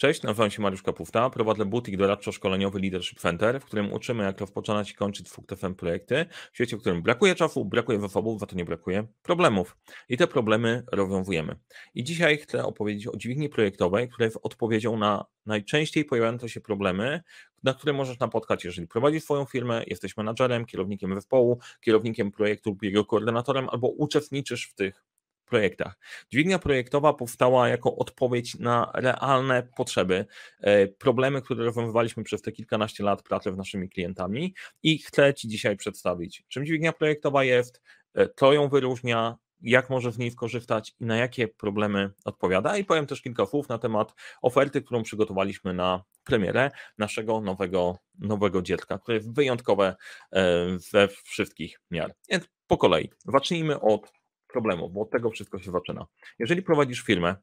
Cześć, nazywam się Mariusz Kapufta, prowadzę butik doradczo-szkoleniowy Leadership Center, w którym uczymy jak rozpoczynać i kończyć FUKTFM projekty w świecie, w którym brakuje czasu, brakuje wyfobów, a to nie brakuje problemów. I te problemy rozwiązujemy. I dzisiaj chcę opowiedzieć o dźwigni projektowej, która jest odpowiedzią na najczęściej pojawiające się problemy, na które możesz napotkać, jeżeli prowadzisz swoją firmę, jesteś menadżerem, kierownikiem zespołu, kierownikiem projektu lub jego koordynatorem, albo uczestniczysz w tych projektach. Dźwignia projektowa powstała jako odpowiedź na realne potrzeby, e, problemy, które rozwiązywaliśmy przez te kilkanaście lat pracy z naszymi klientami i chcę Ci dzisiaj przedstawić, czym dźwignia projektowa jest, co e, ją wyróżnia, jak może z niej skorzystać i na jakie problemy odpowiada. I powiem też kilka słów na temat oferty, którą przygotowaliśmy na premierę naszego nowego, nowego dziecka, które jest wyjątkowe e, we wszystkich miar. Więc po kolei. Zacznijmy od problemów, bo od tego wszystko się zaczyna. Jeżeli prowadzisz firmę,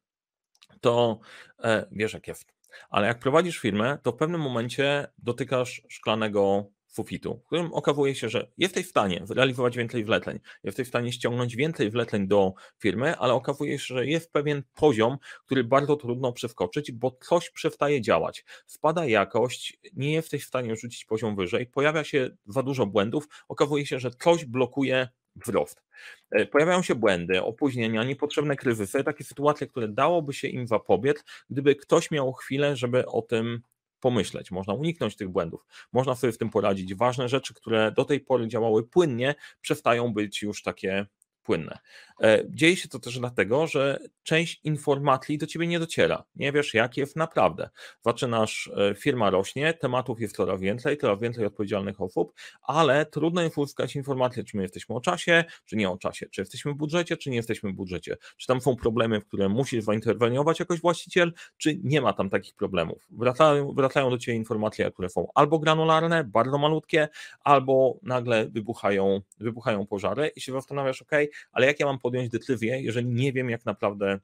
to e, wiesz jak jest, ale jak prowadzisz firmę, to w pewnym momencie dotykasz szklanego sufitu, w którym okazuje się, że jesteś w stanie realizować więcej wleceń, jesteś w stanie ściągnąć więcej wleceń do firmy, ale okazuje się, że jest pewien poziom, który bardzo trudno przeskoczyć, bo coś przestaje działać. Spada jakość, nie jesteś w stanie rzucić poziom wyżej, pojawia się za dużo błędów, okazuje się, że coś blokuje wzrost. E, pojawiają się błędy, opóźnienia, niepotrzebne kryzysy, takie sytuacje, które dałoby się im zapobiec, gdyby ktoś miał chwilę, żeby o tym pomyśleć. Można uniknąć tych błędów, można sobie w tym poradzić. Ważne rzeczy, które do tej pory działały płynnie, przestają być już takie płynne. E, dzieje się to też dlatego, że część informacji do ciebie nie dociera. Nie wiesz, jak jest naprawdę. Zaczynasz, e, firma rośnie, tematów jest coraz więcej, coraz więcej odpowiedzialnych osób, ale trudno jest uzyskać informację, czy my jesteśmy o czasie, czy nie o czasie, czy jesteśmy w budżecie, czy nie jesteśmy w budżecie, czy tam są problemy, w które musi zainterweniować jakoś właściciel, czy nie ma tam takich problemów. Wracają, wracają do ciebie informacje, które są albo granularne, bardzo malutkie, albo nagle wybuchają, wybuchają pożary i się zastanawiasz, ok, ale jak ja mam podjąć decyzję, jeżeli nie wiem, jak naprawdę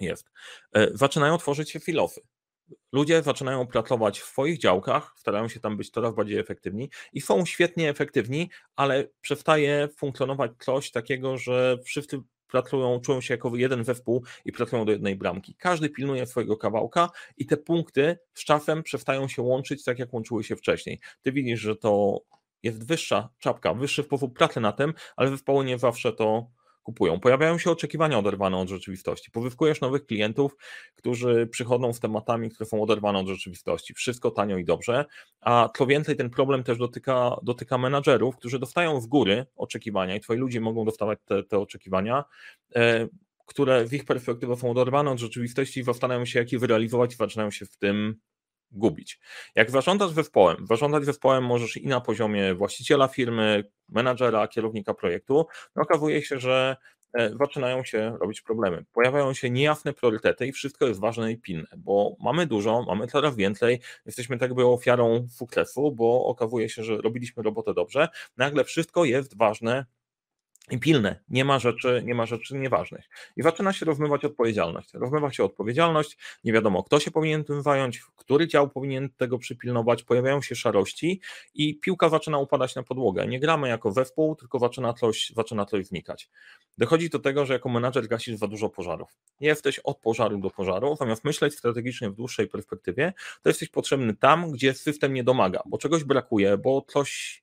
jest. E, zaczynają tworzyć się filofy. Ludzie zaczynają pracować w swoich działkach, starają się tam być coraz bardziej efektywni i są świetnie efektywni, ale przestaje funkcjonować coś takiego, że wszyscy pracują, czują się jako jeden zespół i pracują do jednej bramki. Każdy pilnuje swojego kawałka i te punkty z czasem przestają się łączyć tak, jak łączyły się wcześniej. Ty widzisz, że to jest wyższa czapka, wyższy sposób pracy na tym, ale zespoły nie zawsze to kupują. Pojawiają się oczekiwania oderwane od rzeczywistości. Pozyskujesz nowych klientów, którzy przychodzą z tematami, które są oderwane od rzeczywistości. Wszystko tanio i dobrze, a co więcej, ten problem też dotyka, dotyka menadżerów, którzy dostają z góry oczekiwania i twoi ludzie mogą dostawać te, te oczekiwania, e, które w ich perspektywie są oderwane od rzeczywistości i zastanawiają się, jak je wyrealizować i zaczynają się w tym gubić. Jak zarządzasz zespołem, zarządzać zespołem możesz i na poziomie właściciela firmy, menadżera, kierownika projektu, no okazuje się, że e, zaczynają się robić problemy. Pojawiają się niejasne priorytety i wszystko jest ważne i pilne, bo mamy dużo, mamy coraz więcej, jesteśmy tak jakby ofiarą sukcesu, bo okazuje się, że robiliśmy robotę dobrze, nagle wszystko jest ważne pilne. Nie ma rzeczy, nie ma rzeczy nieważnych. I zaczyna się rozmywać odpowiedzialność. Rozmywa się odpowiedzialność, nie wiadomo, kto się powinien tym zająć, który dział powinien tego przypilnować, pojawiają się szarości i piłka zaczyna upadać na podłogę. Nie gramy jako zespół, tylko zaczyna coś, zaczyna coś znikać. Dochodzi do tego, że jako menadżer gasisz za dużo pożarów. Jesteś od pożaru do pożaru, zamiast myśleć strategicznie w dłuższej perspektywie, to jesteś potrzebny tam, gdzie system nie domaga, bo czegoś brakuje, bo coś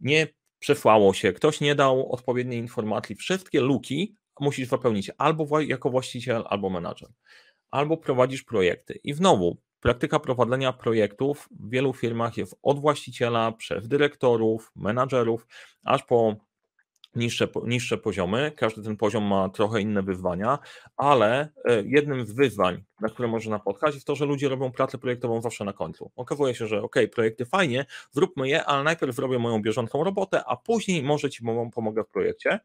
nie przesłało się, ktoś nie dał odpowiedniej informacji, wszystkie luki musisz wypełnić albo jako właściciel, albo menadżer, albo prowadzisz projekty. I znowu, praktyka prowadzenia projektów w wielu firmach jest od właściciela, przez dyrektorów, menadżerów, aż po niższe, niższe poziomy. Każdy ten poziom ma trochę inne wyzwania, ale e, jednym z wyzwań, na które można napotkać, jest to, że ludzie robią pracę projektową zawsze na końcu. Okazuje się, że ok, projekty fajnie, zróbmy je, ale najpierw zrobię moją bieżącą robotę, a później może Ci pomogę w projekcie.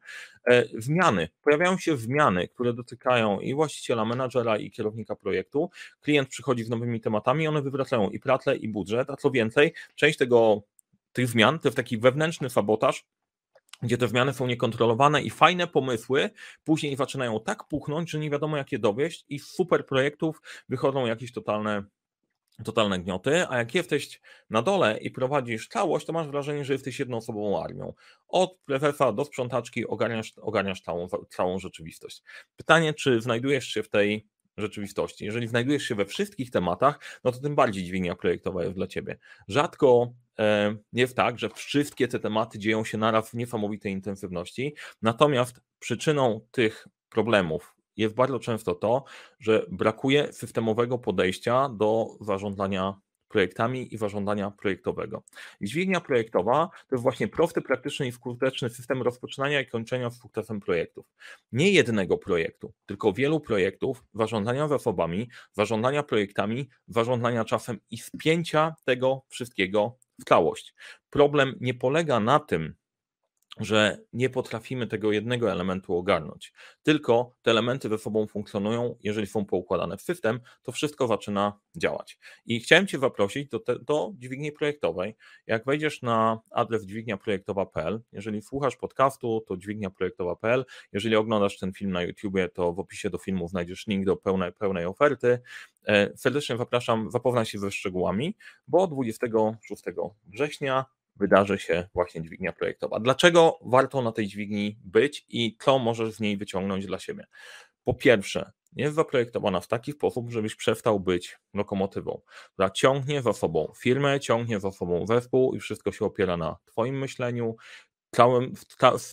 E, zmiany. Pojawiają się zmiany, które dotykają i właściciela, menadżera, i kierownika projektu. Klient przychodzi z nowymi tematami, one wywracają i pracę, i budżet, a co więcej, część tego tych zmian to jest taki wewnętrzny sabotaż, gdzie te zmiany są niekontrolowane i fajne pomysły później zaczynają tak puchnąć, że nie wiadomo jak je dowieść i z super projektów wychodzą jakieś totalne totalne gnioty, a jak jesteś na dole i prowadzisz całość, to masz wrażenie, że jesteś jednoosobową armią. Od prezesa do sprzątaczki ogarniasz, ogarniasz całą, całą rzeczywistość. Pytanie, czy znajdujesz się w tej rzeczywistości. Jeżeli znajdujesz się we wszystkich tematach, no to tym bardziej dźwignia projektowa jest dla ciebie. Rzadko e, jest tak, że wszystkie te tematy dzieją się naraz w niesamowitej intensywności, natomiast przyczyną tych problemów jest bardzo często to, że brakuje systemowego podejścia do zarządzania projektami i zarządzania projektowego. dźwignia projektowa to jest właśnie prosty, praktyczny i skuteczny system rozpoczynania i kończenia sukcesem projektów. Nie jednego projektu, tylko wielu projektów, zarządzania zasobami, zarządzania projektami, zarządzania czasem i spięcia tego wszystkiego w całość. Problem nie polega na tym, że nie potrafimy tego jednego elementu ogarnąć. Tylko te elementy ze sobą funkcjonują, jeżeli są poukładane w system, to wszystko zaczyna działać. I chciałem Cię zaprosić do, te, do dźwigni projektowej. Jak wejdziesz na adres dźwigniaprojektowa.pl, jeżeli słuchasz podcastu, to dźwigniaprojektowa.pl, jeżeli oglądasz ten film na YouTubie, to w opisie do filmu znajdziesz link do pełnej, pełnej oferty. E, serdecznie zapraszam, zapoznaj się ze szczegółami, bo 26 września wydarzy się właśnie dźwignia projektowa. Dlaczego warto na tej dźwigni być i co możesz z niej wyciągnąć dla siebie? Po pierwsze, jest zaprojektowana w taki sposób, żebyś przestał być lokomotywą, która ciągnie za sobą firmę, ciągnie za sobą zespół i wszystko się opiera na Twoim myśleniu, stałym,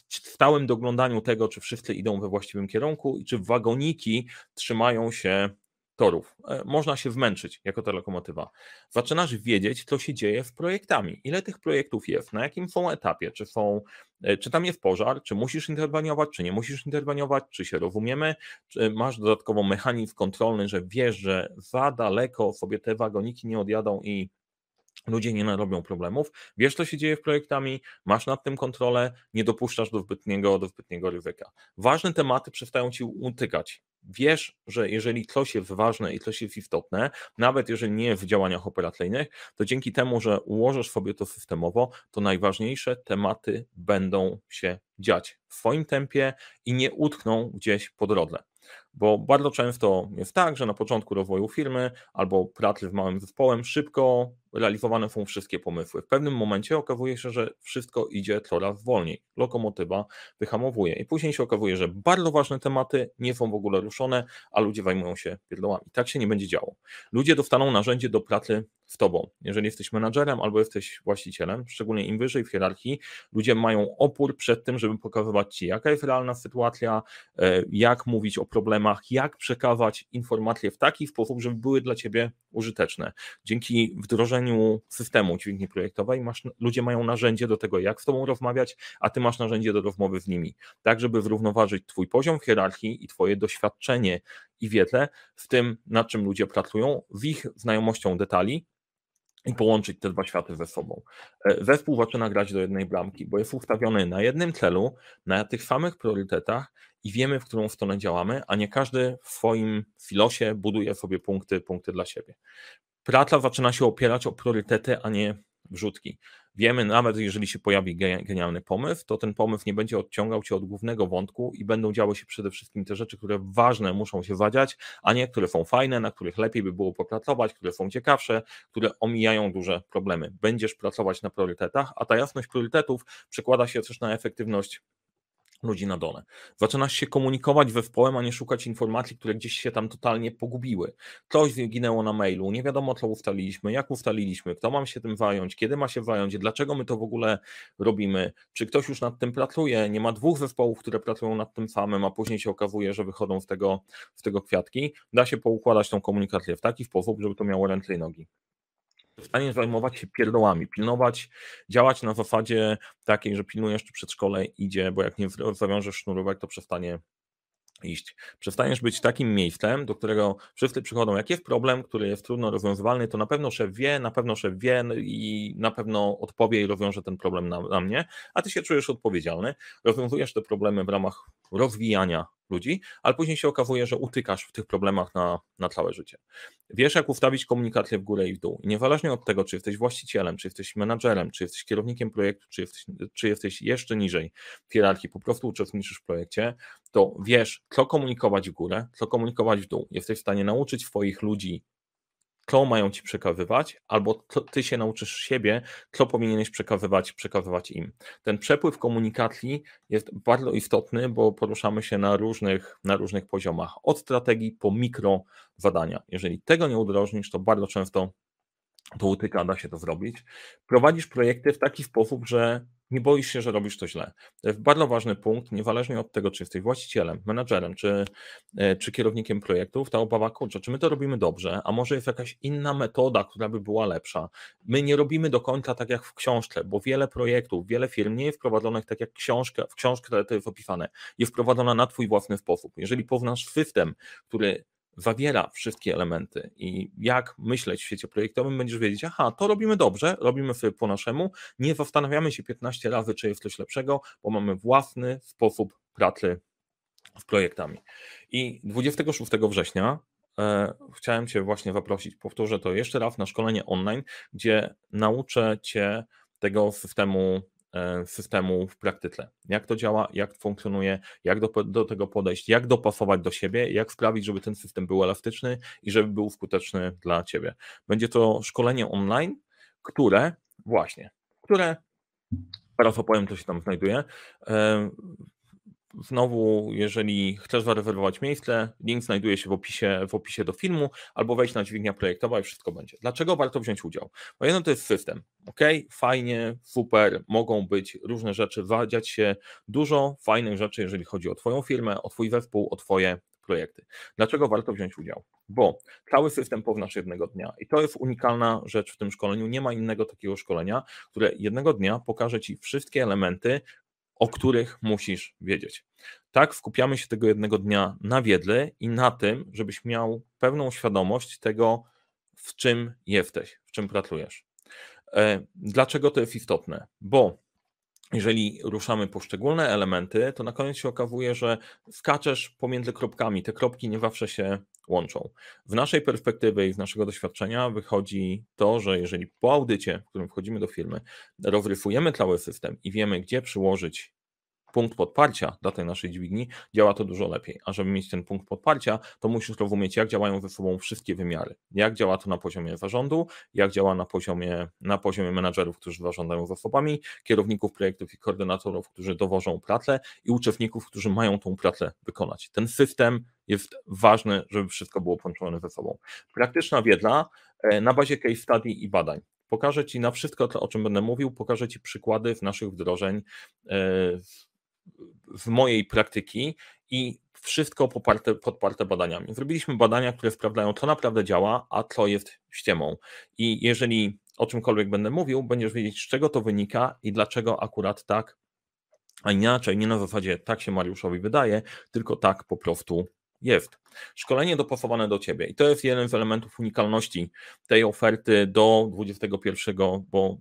stałym doglądaniu tego, czy wszyscy idą we właściwym kierunku i czy wagoniki trzymają się torów. E, można się wmęczyć jako ta lokomotywa. Zaczynasz wiedzieć, co się dzieje z projektami. Ile tych projektów jest, na jakim są etapie, czy, są, e, czy tam jest pożar, czy musisz interweniować, czy nie musisz interweniować, czy się rozumiemy, czy masz dodatkowo mechanizm kontrolny, że wiesz, że za daleko sobie te wagoniki nie odjadą i ludzie nie narobią problemów, wiesz, co się dzieje w projektami, masz nad tym kontrolę, nie dopuszczasz do zbytniego, do zbytniego ryzyka. Ważne tematy przestają ci utykać. Wiesz, że jeżeli coś jest ważne i coś jest istotne, nawet jeżeli nie w działaniach operacyjnych, to dzięki temu, że ułożysz sobie to systemowo, to najważniejsze tematy będą się dziać w swoim tempie i nie utkną gdzieś po drodze. Bo bardzo często jest tak, że na początku rozwoju firmy albo pracy z małym zespołem szybko realizowane są wszystkie pomysły. W pewnym momencie okazuje się, że wszystko idzie coraz wolniej. Lokomotywa wyhamowuje i później się okazuje, że bardzo ważne tematy nie są w ogóle ruszone, a ludzie zajmują się pierdołami. Tak się nie będzie działo. Ludzie dostaną narzędzie do pracy z tobą. Jeżeli jesteś menadżerem albo jesteś właścicielem, szczególnie im wyżej w hierarchii, ludzie mają opór przed tym, żeby pokazywać ci, jaka jest realna sytuacja, e, jak mówić o problemach, jak przekazać informacje w taki sposób, żeby były dla ciebie użyteczne. Dzięki wdrożeniu systemu dźwigni projektowej masz, ludzie mają narzędzie do tego, jak z tobą rozmawiać, a ty masz narzędzie do rozmowy z nimi, tak żeby zrównoważyć twój poziom w hierarchii i twoje doświadczenie i wiedzę w tym, nad czym ludzie pracują, w ich znajomością detali, i połączyć te dwa światy ze sobą. E, zespół zaczyna grać do jednej bramki, bo jest ustawiony na jednym celu, na tych samych priorytetach i wiemy, w którą stronę działamy, a nie każdy w swoim filosie buduje sobie punkty, punkty dla siebie. Praca zaczyna się opierać o priorytety, a nie wrzutki. Wiemy, nawet jeżeli się pojawi genialny pomysł, to ten pomysł nie będzie odciągał cię od głównego wątku i będą działy się przede wszystkim te rzeczy, które ważne muszą się wadziać, a nie które są fajne, na których lepiej by było popracować, które są ciekawsze, które omijają duże problemy. Będziesz pracować na priorytetach, a ta jasność priorytetów przekłada się też na efektywność ludzi na dole. Zaczynasz się komunikować we wpołem, a nie szukać informacji, które gdzieś się tam totalnie pogubiły. Coś zginęło na mailu, nie wiadomo co ustaliliśmy, jak ustaliliśmy, kto mam się tym zająć, kiedy ma się zająć, dlaczego my to w ogóle robimy, czy ktoś już nad tym pracuje, nie ma dwóch zespołów, które pracują nad tym samym, a później się okazuje, że wychodzą z tego, z tego kwiatki. Da się poukładać tą komunikację w taki sposób, żeby to miało ręce i nogi w stanie zajmować się pierdołami, pilnować, działać na zasadzie takiej, że pilnujesz, czy przedszkole idzie, bo jak nie zawiążesz sznurówek, to przestanie iść. Przestaniesz być takim miejscem, do którego wszyscy przychodzą. Jak jest problem, który jest trudno rozwiązywalny, to na pewno szef wie, na pewno szef wie i na pewno odpowie i rozwiąże ten problem na, na mnie, a ty się czujesz odpowiedzialny. Rozwiązujesz te problemy w ramach rozwijania ludzi, ale później się okazuje, że utykasz w tych problemach na, na całe życie. Wiesz, jak ustawić komunikację w górę i w dół. I niezależnie od tego, czy jesteś właścicielem, czy jesteś menadżerem, czy jesteś kierownikiem projektu, czy jesteś, czy jesteś jeszcze niżej w hierarchii, po prostu uczestniczysz w projekcie, to wiesz, co komunikować w górę, co komunikować w dół. Jesteś w stanie nauczyć swoich ludzi co mają ci przekazywać, albo ty się nauczysz siebie, co powinieneś przekazywać, przekazywać im. Ten przepływ komunikacji jest bardzo istotny, bo poruszamy się na różnych, na różnych poziomach, od strategii po mikro zadania. Jeżeli tego nie udrożnisz, to bardzo często to utyka, da się to zrobić. Prowadzisz projekty w taki sposób, że nie boisz się, że robisz to źle. To jest bardzo ważny punkt, niezależnie od tego, czy jesteś właścicielem, menadżerem, czy, e, czy kierownikiem projektów, ta obawa, kurczę, czy my to robimy dobrze, a może jest jakaś inna metoda, która by była lepsza. My nie robimy do końca tak jak w książce, bo wiele projektów, wiele firm nie jest wprowadzonych tak jak książka, w książce to jest opisane, jest wprowadzona na twój własny sposób. Jeżeli poznasz system, który zawiera wszystkie elementy i jak myśleć w świecie projektowym, będziesz wiedzieć, aha, to robimy dobrze, robimy sobie po naszemu, nie zastanawiamy się 15 razy, czy jest coś lepszego, bo mamy własny sposób pracy z projektami. I 26 września e, chciałem Cię właśnie zaprosić, powtórzę to jeszcze raz, na szkolenie online, gdzie nauczę Cię tego systemu systemu w praktyce. Jak to działa, jak funkcjonuje, jak do, do tego podejść, jak dopasować do siebie, jak sprawić, żeby ten system był elastyczny i żeby był skuteczny dla Ciebie. Będzie to szkolenie online, które właśnie, które Teraz opowiem, co się tam znajduje. Znowu, jeżeli chcesz zarezerwować miejsce, link znajduje się w opisie, w opisie do filmu, albo wejść na dźwignia projektowa i wszystko będzie. Dlaczego warto wziąć udział? Bo jedno to jest system. Ok, fajnie, super, mogą być różne rzeczy, dziać się dużo fajnych rzeczy, jeżeli chodzi o Twoją firmę, o Twój zespół, o Twoje projekty. Dlaczego warto wziąć udział? Bo cały system pownasz jednego dnia i to jest unikalna rzecz w tym szkoleniu. Nie ma innego takiego szkolenia, które jednego dnia pokaże Ci wszystkie elementy, o których musisz wiedzieć. Tak, skupiamy się tego jednego dnia na wiedzy i na tym, żebyś miał pełną świadomość tego, w czym jesteś, w czym pracujesz. E, dlaczego to jest istotne? Bo jeżeli ruszamy poszczególne elementy, to na koniec się okazuje, że skaczesz pomiędzy kropkami. Te kropki nie zawsze się łączą. W naszej perspektywie i z naszego doświadczenia wychodzi to, że jeżeli po audycie, w którym wchodzimy do firmy, rozrysujemy cały system i wiemy, gdzie przyłożyć punkt podparcia dla tej naszej dźwigni, działa to dużo lepiej. A żeby mieć ten punkt podparcia, to musisz rozumieć, jak działają ze sobą wszystkie wymiary. Jak działa to na poziomie zarządu, jak działa na poziomie, na poziomie menadżerów, którzy zarządzają zasobami, kierowników projektów i koordynatorów, którzy dowożą pracę i uczestników, którzy mają tą pracę wykonać. Ten system jest ważny, żeby wszystko było połączone ze sobą. Praktyczna wiedza e, na bazie case study i badań. Pokażę Ci na wszystko to, o czym będę mówił, pokażę Ci przykłady z naszych wdrożeń e, w mojej praktyki i wszystko poparte, podparte badaniami. Zrobiliśmy badania, które sprawdzają, co naprawdę działa, a co jest ściemą. I jeżeli o czymkolwiek będę mówił, będziesz wiedzieć, z czego to wynika i dlaczego akurat tak, a inaczej, nie na zasadzie tak się Mariuszowi wydaje, tylko tak po prostu jest. Szkolenie dopasowane do Ciebie. I to jest jeden z elementów unikalności tej oferty do 21, bo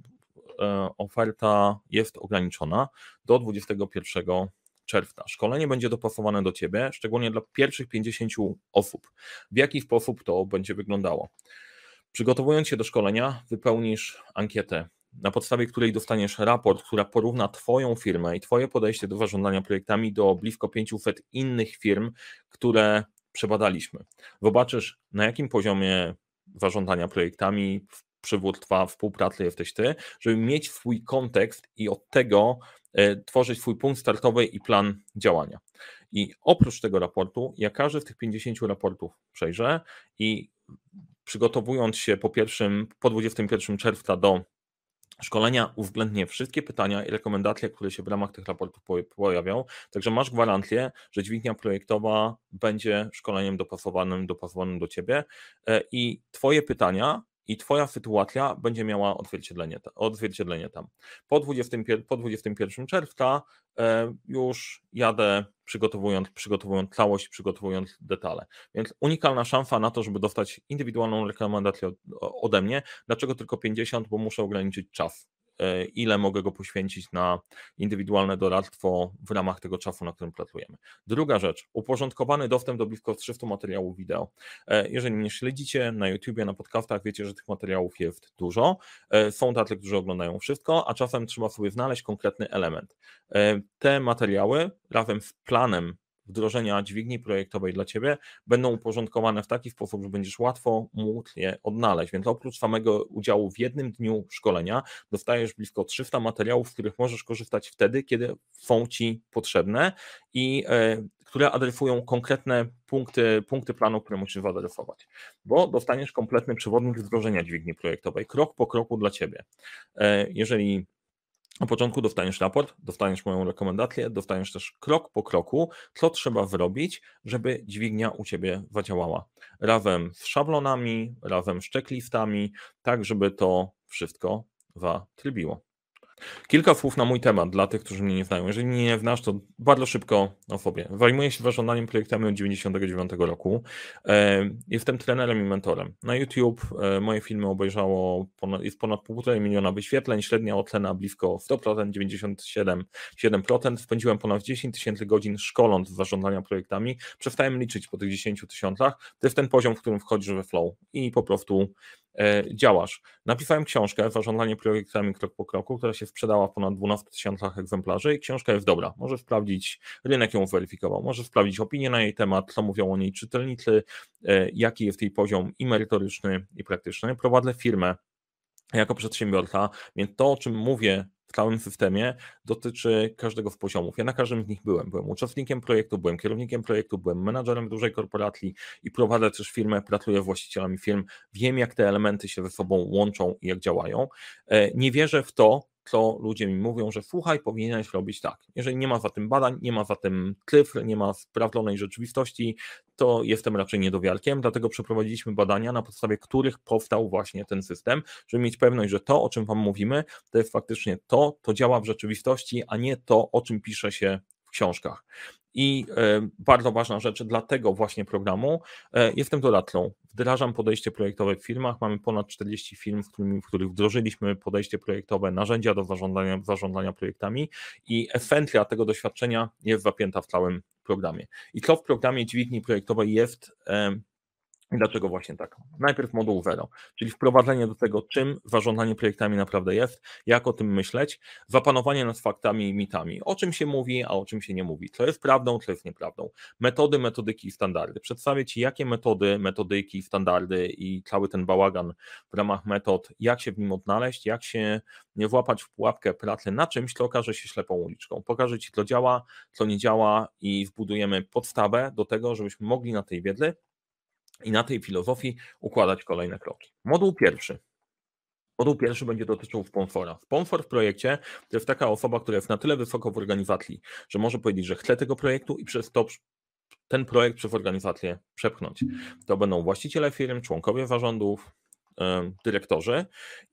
oferta jest ograniczona do 21 czerwca. Szkolenie będzie dopasowane do Ciebie, szczególnie dla pierwszych 50 osób. W jaki sposób to będzie wyglądało? Przygotowując się do szkolenia, wypełnisz ankietę, na podstawie której dostaniesz raport, która porówna Twoją firmę i Twoje podejście do zarządzania projektami do blisko 500 innych firm, które przebadaliśmy. Zobaczysz, na jakim poziomie zarządzania projektami przywództwa, współpracy jesteś ty, żeby mieć swój kontekst i od tego e, tworzyć swój punkt startowy i plan działania. I oprócz tego raportu, ja każdy z tych 50 raportów przejrzę i przygotowując się po pierwszym, po 21 czerwca do szkolenia uwzględnię wszystkie pytania i rekomendacje, które się w ramach tych raportów pojawią. Także masz gwarancję, że dźwignia projektowa będzie szkoleniem dopasowanym, dopasowanym do ciebie e, i Twoje pytania i Twoja sytuacja będzie miała odzwierciedlenie, odzwierciedlenie tam. Po, 21, po 21 czerwca e, już jadę przygotowując, przygotowując całość, przygotowując detale. Więc unikalna szansa na to, żeby dostać indywidualną rekomendację ode mnie. Dlaczego tylko 50? Bo muszę ograniczyć czas ile mogę go poświęcić na indywidualne doradztwo w ramach tego czasu, na którym pracujemy. Druga rzecz, uporządkowany dostęp do blisko 300 materiałów wideo. E, jeżeli mnie śledzicie na YouTubie, na podcastach, wiecie, że tych materiałów jest dużo. E, są tacy, którzy oglądają wszystko, a czasem trzeba sobie znaleźć konkretny element. Te materiały razem z planem wdrożenia dźwigni projektowej dla Ciebie będą uporządkowane w taki sposób, że będziesz łatwo mógł je odnaleźć. Więc oprócz samego udziału w jednym dniu szkolenia dostajesz blisko 300 materiałów, z których możesz korzystać wtedy, kiedy są Ci potrzebne i e, które adresują konkretne punkty, punkty planu, które musisz zaadresować. Bo dostaniesz kompletny przewodnik wdrożenia dźwigni projektowej, krok po kroku dla Ciebie. E, jeżeli na początku dostaniesz raport, dostaniesz moją rekomendację, dostaniesz też krok po kroku, co trzeba zrobić, żeby dźwignia u Ciebie zadziałała. Razem z szablonami, razem z checklistami, tak żeby to wszystko zatrybiło. Kilka słów na mój temat dla tych, którzy mnie nie znają. Jeżeli mnie nie znasz, to bardzo szybko o sobie. Zajmuję się zarządzaniem projektami od 1999 roku. E, jestem trenerem i mentorem. Na YouTube e, moje filmy obejrzało ponad, jest ponad 1,5 miliona wyświetleń, średnia ocena blisko 100%, 97%. Spędziłem ponad 10 tysięcy godzin szkoląc zarządzania projektami. Przestałem liczyć po tych 10 tysiącach. To jest ten poziom, w którym wchodzisz we flow i po prostu działasz. Napisałem książkę Zarządzanie projektami krok po kroku, która się sprzedała w ponad 12 tysiącach egzemplarzy i książka jest dobra. Możesz sprawdzić, rynek ją weryfikował, możesz sprawdzić opinię na jej temat, co mówią o niej czytelnicy, e, jaki jest jej poziom i merytoryczny, i praktyczny. Prowadzę firmę jako przedsiębiorca, więc to, o czym mówię całym systemie dotyczy każdego z poziomów. Ja na każdym z nich byłem. Byłem uczestnikiem projektu, byłem kierownikiem projektu, byłem menadżerem dużej korporacji i prowadzę też firmę, pracuję właścicielami firm. Wiem, jak te elementy się ze sobą łączą i jak działają. E, nie wierzę w to, co ludzie mi mówią, że słuchaj, powinieneś robić tak. Jeżeli nie ma za tym badań, nie ma za tym cyfr, nie ma sprawdzonej rzeczywistości, to jestem raczej niedowiarkiem, dlatego przeprowadziliśmy badania, na podstawie których powstał właśnie ten system, żeby mieć pewność, że to, o czym Wam mówimy, to jest faktycznie to, to działa w rzeczywistości, a nie to, o czym pisze się w książkach. I e, bardzo ważna rzecz dla tego właśnie programu, e, jestem doradcą. Wdrażam podejście projektowe w firmach. Mamy ponad 40 firm, w, którym, w których wdrożyliśmy podejście projektowe, narzędzia do zarządzania, zarządzania projektami i esencja tego doświadczenia jest zapięta w całym programie. I co w programie dźwigni projektowej jest Dlaczego właśnie tak? Najpierw moduł Vero, czyli wprowadzenie do tego, czym zarządzanie projektami naprawdę jest, jak o tym myśleć, zapanowanie nad faktami i mitami, o czym się mówi, a o czym się nie mówi, co jest prawdą, co jest nieprawdą, metody, metodyki i standardy. Przedstawię Ci, jakie metody, metodyki, standardy i cały ten bałagan w ramach metod, jak się w nim odnaleźć, jak się nie włapać w pułapkę pracy na czymś, co okaże się ślepą uliczką. Pokażę Ci, co działa, co nie działa i zbudujemy podstawę do tego, żebyśmy mogli na tej wiedzy i na tej filozofii układać kolejne kroki. Moduł pierwszy. Moduł pierwszy będzie dotyczył sponsora. Sponsor w projekcie to jest taka osoba, która jest na tyle wysoko w organizacji, że może powiedzieć, że chce tego projektu i przez to ten projekt przez organizację przepchnąć. To będą właściciele firm, członkowie zarządów, dyrektorzy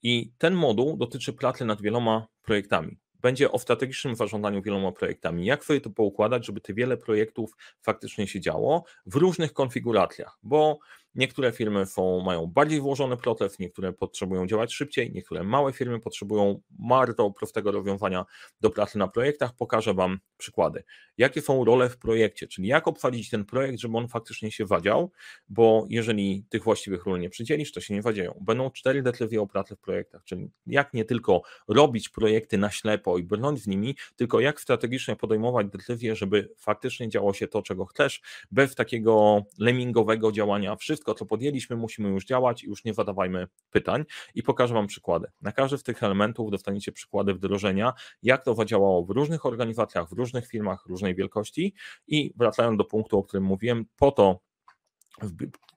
i ten moduł dotyczy pracy nad wieloma projektami będzie o strategicznym zarządzaniu wieloma projektami. Jak sobie to poukładać, żeby te wiele projektów faktycznie się działo w różnych konfiguracjach, bo Niektóre firmy są, mają bardziej włożony proces, niektóre potrzebują działać szybciej, niektóre małe firmy potrzebują bardzo prostego rozwiązania do pracy na projektach. Pokażę Wam przykłady. Jakie są role w projekcie, czyli jak obsadzić ten projekt, żeby on faktycznie się wadział, bo jeżeli tych właściwych ról nie przydzielisz, to się nie wadzieją. Będą cztery decyzje o pracy w projektach, czyli jak nie tylko robić projekty na ślepo i brnąć z nimi, tylko jak strategicznie podejmować decyzje, żeby faktycznie działo się to, czego chcesz, bez takiego lemmingowego działania wszystko wszystko, co podjęliśmy, musimy już działać i już nie zadawajmy pytań i pokażę Wam przykłady. Na każdy z tych elementów dostaniecie przykłady wdrożenia, jak to zadziałało w różnych organizacjach, w różnych firmach różnej wielkości i wracając do punktu, o którym mówiłem, po to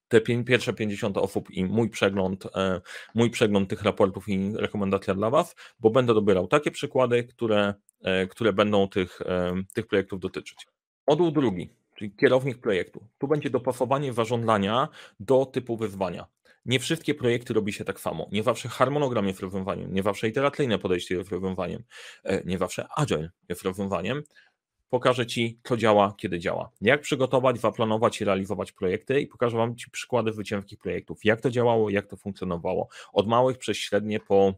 te pierwsze 50 osób i mój przegląd, e, mój przegląd tych raportów i rekomendacja dla Was, bo będę dobierał takie przykłady, które, e, które będą tych, e, tych projektów dotyczyć. Moduł drugi czyli kierownik projektu. Tu będzie dopasowanie zarządzania do typu wyzwania. Nie wszystkie projekty robi się tak samo. Nie zawsze harmonogram jest rozwiązaniem, nie zawsze iteracyjne podejście jest rozwiązaniem, e, nie zawsze agile jest rozwiązaniem. Pokażę Ci, co działa, kiedy działa. Jak przygotować, zaplanować i realizować projekty i pokażę Wam Ci przykłady zwycięskich projektów. Jak to działało, jak to funkcjonowało. Od małych przez średnie po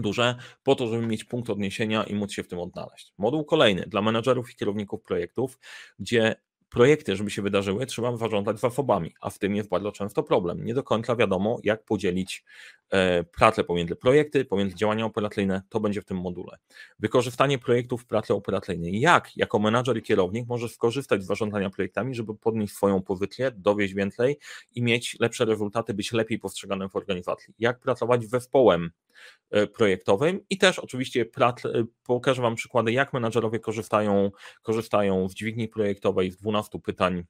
duże, po to, żeby mieć punkt odniesienia i móc się w tym odnaleźć. Moduł kolejny dla menedżerów i kierowników projektów, gdzie projekty, żeby się wydarzyły, trzeba zarządzać zasobami, a w tym jest bardzo często problem. Nie do końca wiadomo, jak podzielić e, pratle pomiędzy projekty, pomiędzy działania operacyjne, to będzie w tym module. Wykorzystanie projektów w pracy operacyjnej. Jak jako menadżer i kierownik możesz skorzystać z zarządzania projektami, żeby podnieść swoją pozycję, dowieść więcej i mieć lepsze rezultaty, być lepiej postrzeganym w organizacji. Jak pracować zespołem e, projektowym i też oczywiście pokażę Wam przykłady, jak menadżerowie korzystają, korzystają w dźwigni projektowej z 12 pytań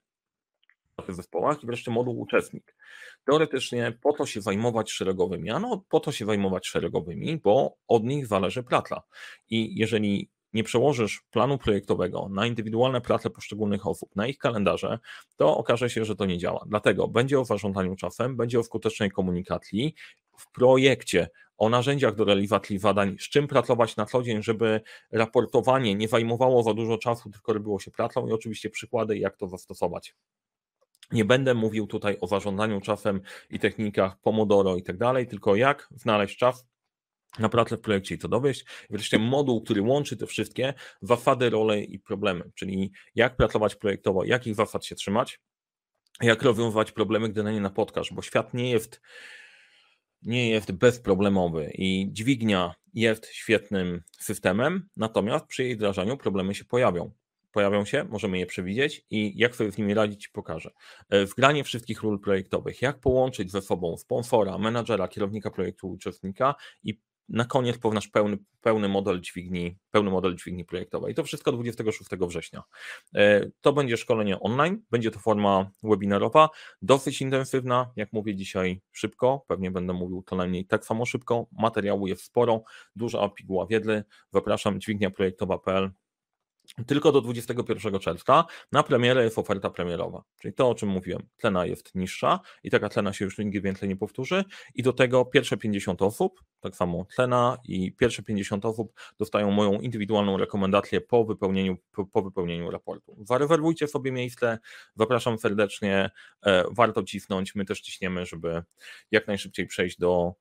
w zespołach i wreszcie moduł uczestnik. Teoretycznie po to się zajmować szeregowymi, ano po to się zajmować szeregowymi, bo od nich zależy praca. I jeżeli nie przełożysz planu projektowego na indywidualne prace poszczególnych osób, na ich kalendarze, to okaże się, że to nie działa. Dlatego będzie o zarządzaniu czasem, będzie o skutecznej komunikacji w projekcie, o narzędziach do realizacji zadań, z czym pracować na co dzień, żeby raportowanie nie zajmowało za dużo czasu, tylko robiło się pracą i oczywiście przykłady, jak to zastosować. Nie będę mówił tutaj o zarządzaniu czasem i technikach Pomodoro i tak dalej, tylko jak znaleźć czas na pracę w projekcie i to dowieść. Wreszcie moduł, który łączy te wszystkie zasady, role i problemy, czyli jak pracować projektowo, jakich zasad się trzymać, jak rozwiązywać problemy, gdy na nie napotkasz, bo świat nie jest, nie jest bezproblemowy i dźwignia jest świetnym systemem, natomiast przy jej wdrażaniu problemy się pojawią pojawią się, możemy je przewidzieć i jak sobie z nimi radzić, pokażę. E, Wgranie wszystkich ról projektowych, jak połączyć ze sobą sponsora, menadżera, kierownika projektu, uczestnika i na koniec pownasz pełny, pełny model dźwigni, pełny model dźwigni projektowej. To wszystko 26 września. E, to będzie szkolenie online, będzie to forma webinarowa, dosyć intensywna, jak mówię dzisiaj szybko, pewnie będę mówił to najmniej tak samo szybko, materiału jest sporo, duża piguła wiedzy, zapraszam dźwigniaprojektowa.pl tylko do 21 czerwca. Na premierę jest oferta premierowa, czyli to, o czym mówiłem. Cena jest niższa i taka cena się już nigdy więcej nie powtórzy. I do tego pierwsze 50 osób, tak samo cena i pierwsze 50 osób dostają moją indywidualną rekomendację po wypełnieniu, po, po wypełnieniu raportu. Zarezerwujcie sobie miejsce, zapraszam serdecznie, e, warto cisnąć, my też ciśniemy, żeby jak najszybciej przejść do,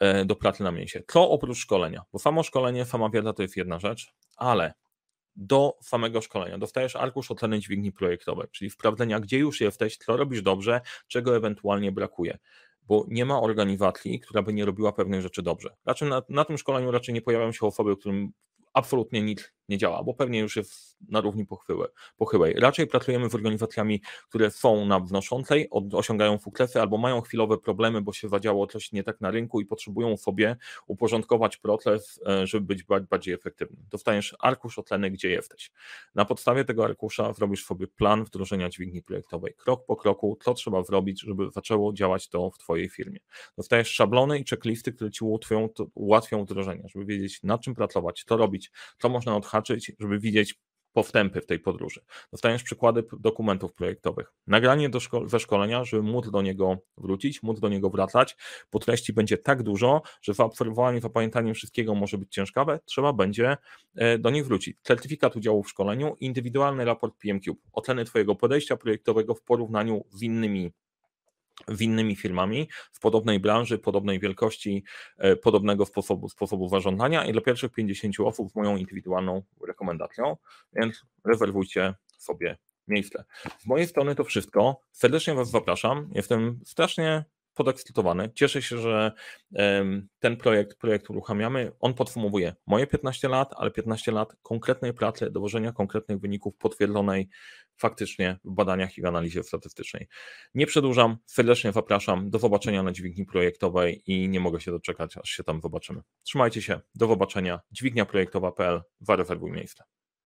e, do pracy na miejscu. Co oprócz szkolenia? Bo samo szkolenie, sama wiedza to jest jedna rzecz, ale do samego szkolenia. Dostajesz arkusz oceny dźwigni projektowej, czyli sprawdzenia, gdzie już jesteś, co robisz dobrze, czego ewentualnie brakuje. Bo nie ma organizacji, która by nie robiła pewnych rzeczy dobrze. Raczej na, na tym szkoleniu raczej nie pojawiają się osoby, którym absolutnie nic nie działa, bo pewnie już jest na równi pochyłej. pochyłej. Raczej pracujemy z organizacjami, które są na wnoszącej, osiągają sukcesy albo mają chwilowe problemy, bo się zadziało coś nie tak na rynku i potrzebują sobie uporządkować proces, e, żeby być bardziej efektywny. Dostajesz arkusz oceny, gdzie jesteś. Na podstawie tego arkusza zrobisz sobie plan wdrożenia dźwigni projektowej. Krok po kroku, co trzeba zrobić, żeby zaczęło działać to w Twojej firmie. Dostajesz szablony i checklisty, które Ci ułatwią, ułatwią wdrożenie, żeby wiedzieć nad czym pracować, co robić, co można odhaczyć, odhaczyć, żeby widzieć powstępy w tej podróży. Dostajesz przykłady dokumentów projektowych. Nagranie do szko ze szkolenia, żeby móc do niego wrócić, móc do niego wracać, bo treści będzie tak dużo, że wyobserwowanie, zapamiętanie wszystkiego może być ciężkawe, trzeba będzie e, do nich wrócić. Certyfikat udziału w szkoleniu, indywidualny raport PMQ, oceny Twojego podejścia projektowego w porównaniu z innymi w innymi firmami w podobnej branży, podobnej wielkości, e, podobnego sposobu, sposobu i dla pierwszych 50 osób moją indywidualną rekomendacją, więc rezerwujcie sobie miejsce. Z mojej strony to wszystko. Serdecznie Was zapraszam. Jestem strasznie podekscytowany. Cieszę się, że ten projekt, projekt uruchamiamy. On podsumowuje moje 15 lat, ale 15 lat konkretnej pracy, dowożenia konkretnych wyników potwierdzonej faktycznie w badaniach i w analizie statystycznej. Nie przedłużam, serdecznie zapraszam. Do zobaczenia na dźwigni projektowej i nie mogę się doczekać, aż się tam zobaczymy. Trzymajcie się, do zobaczenia. Dźwigniaprojektowa.pl, zarezerwuj miejsce.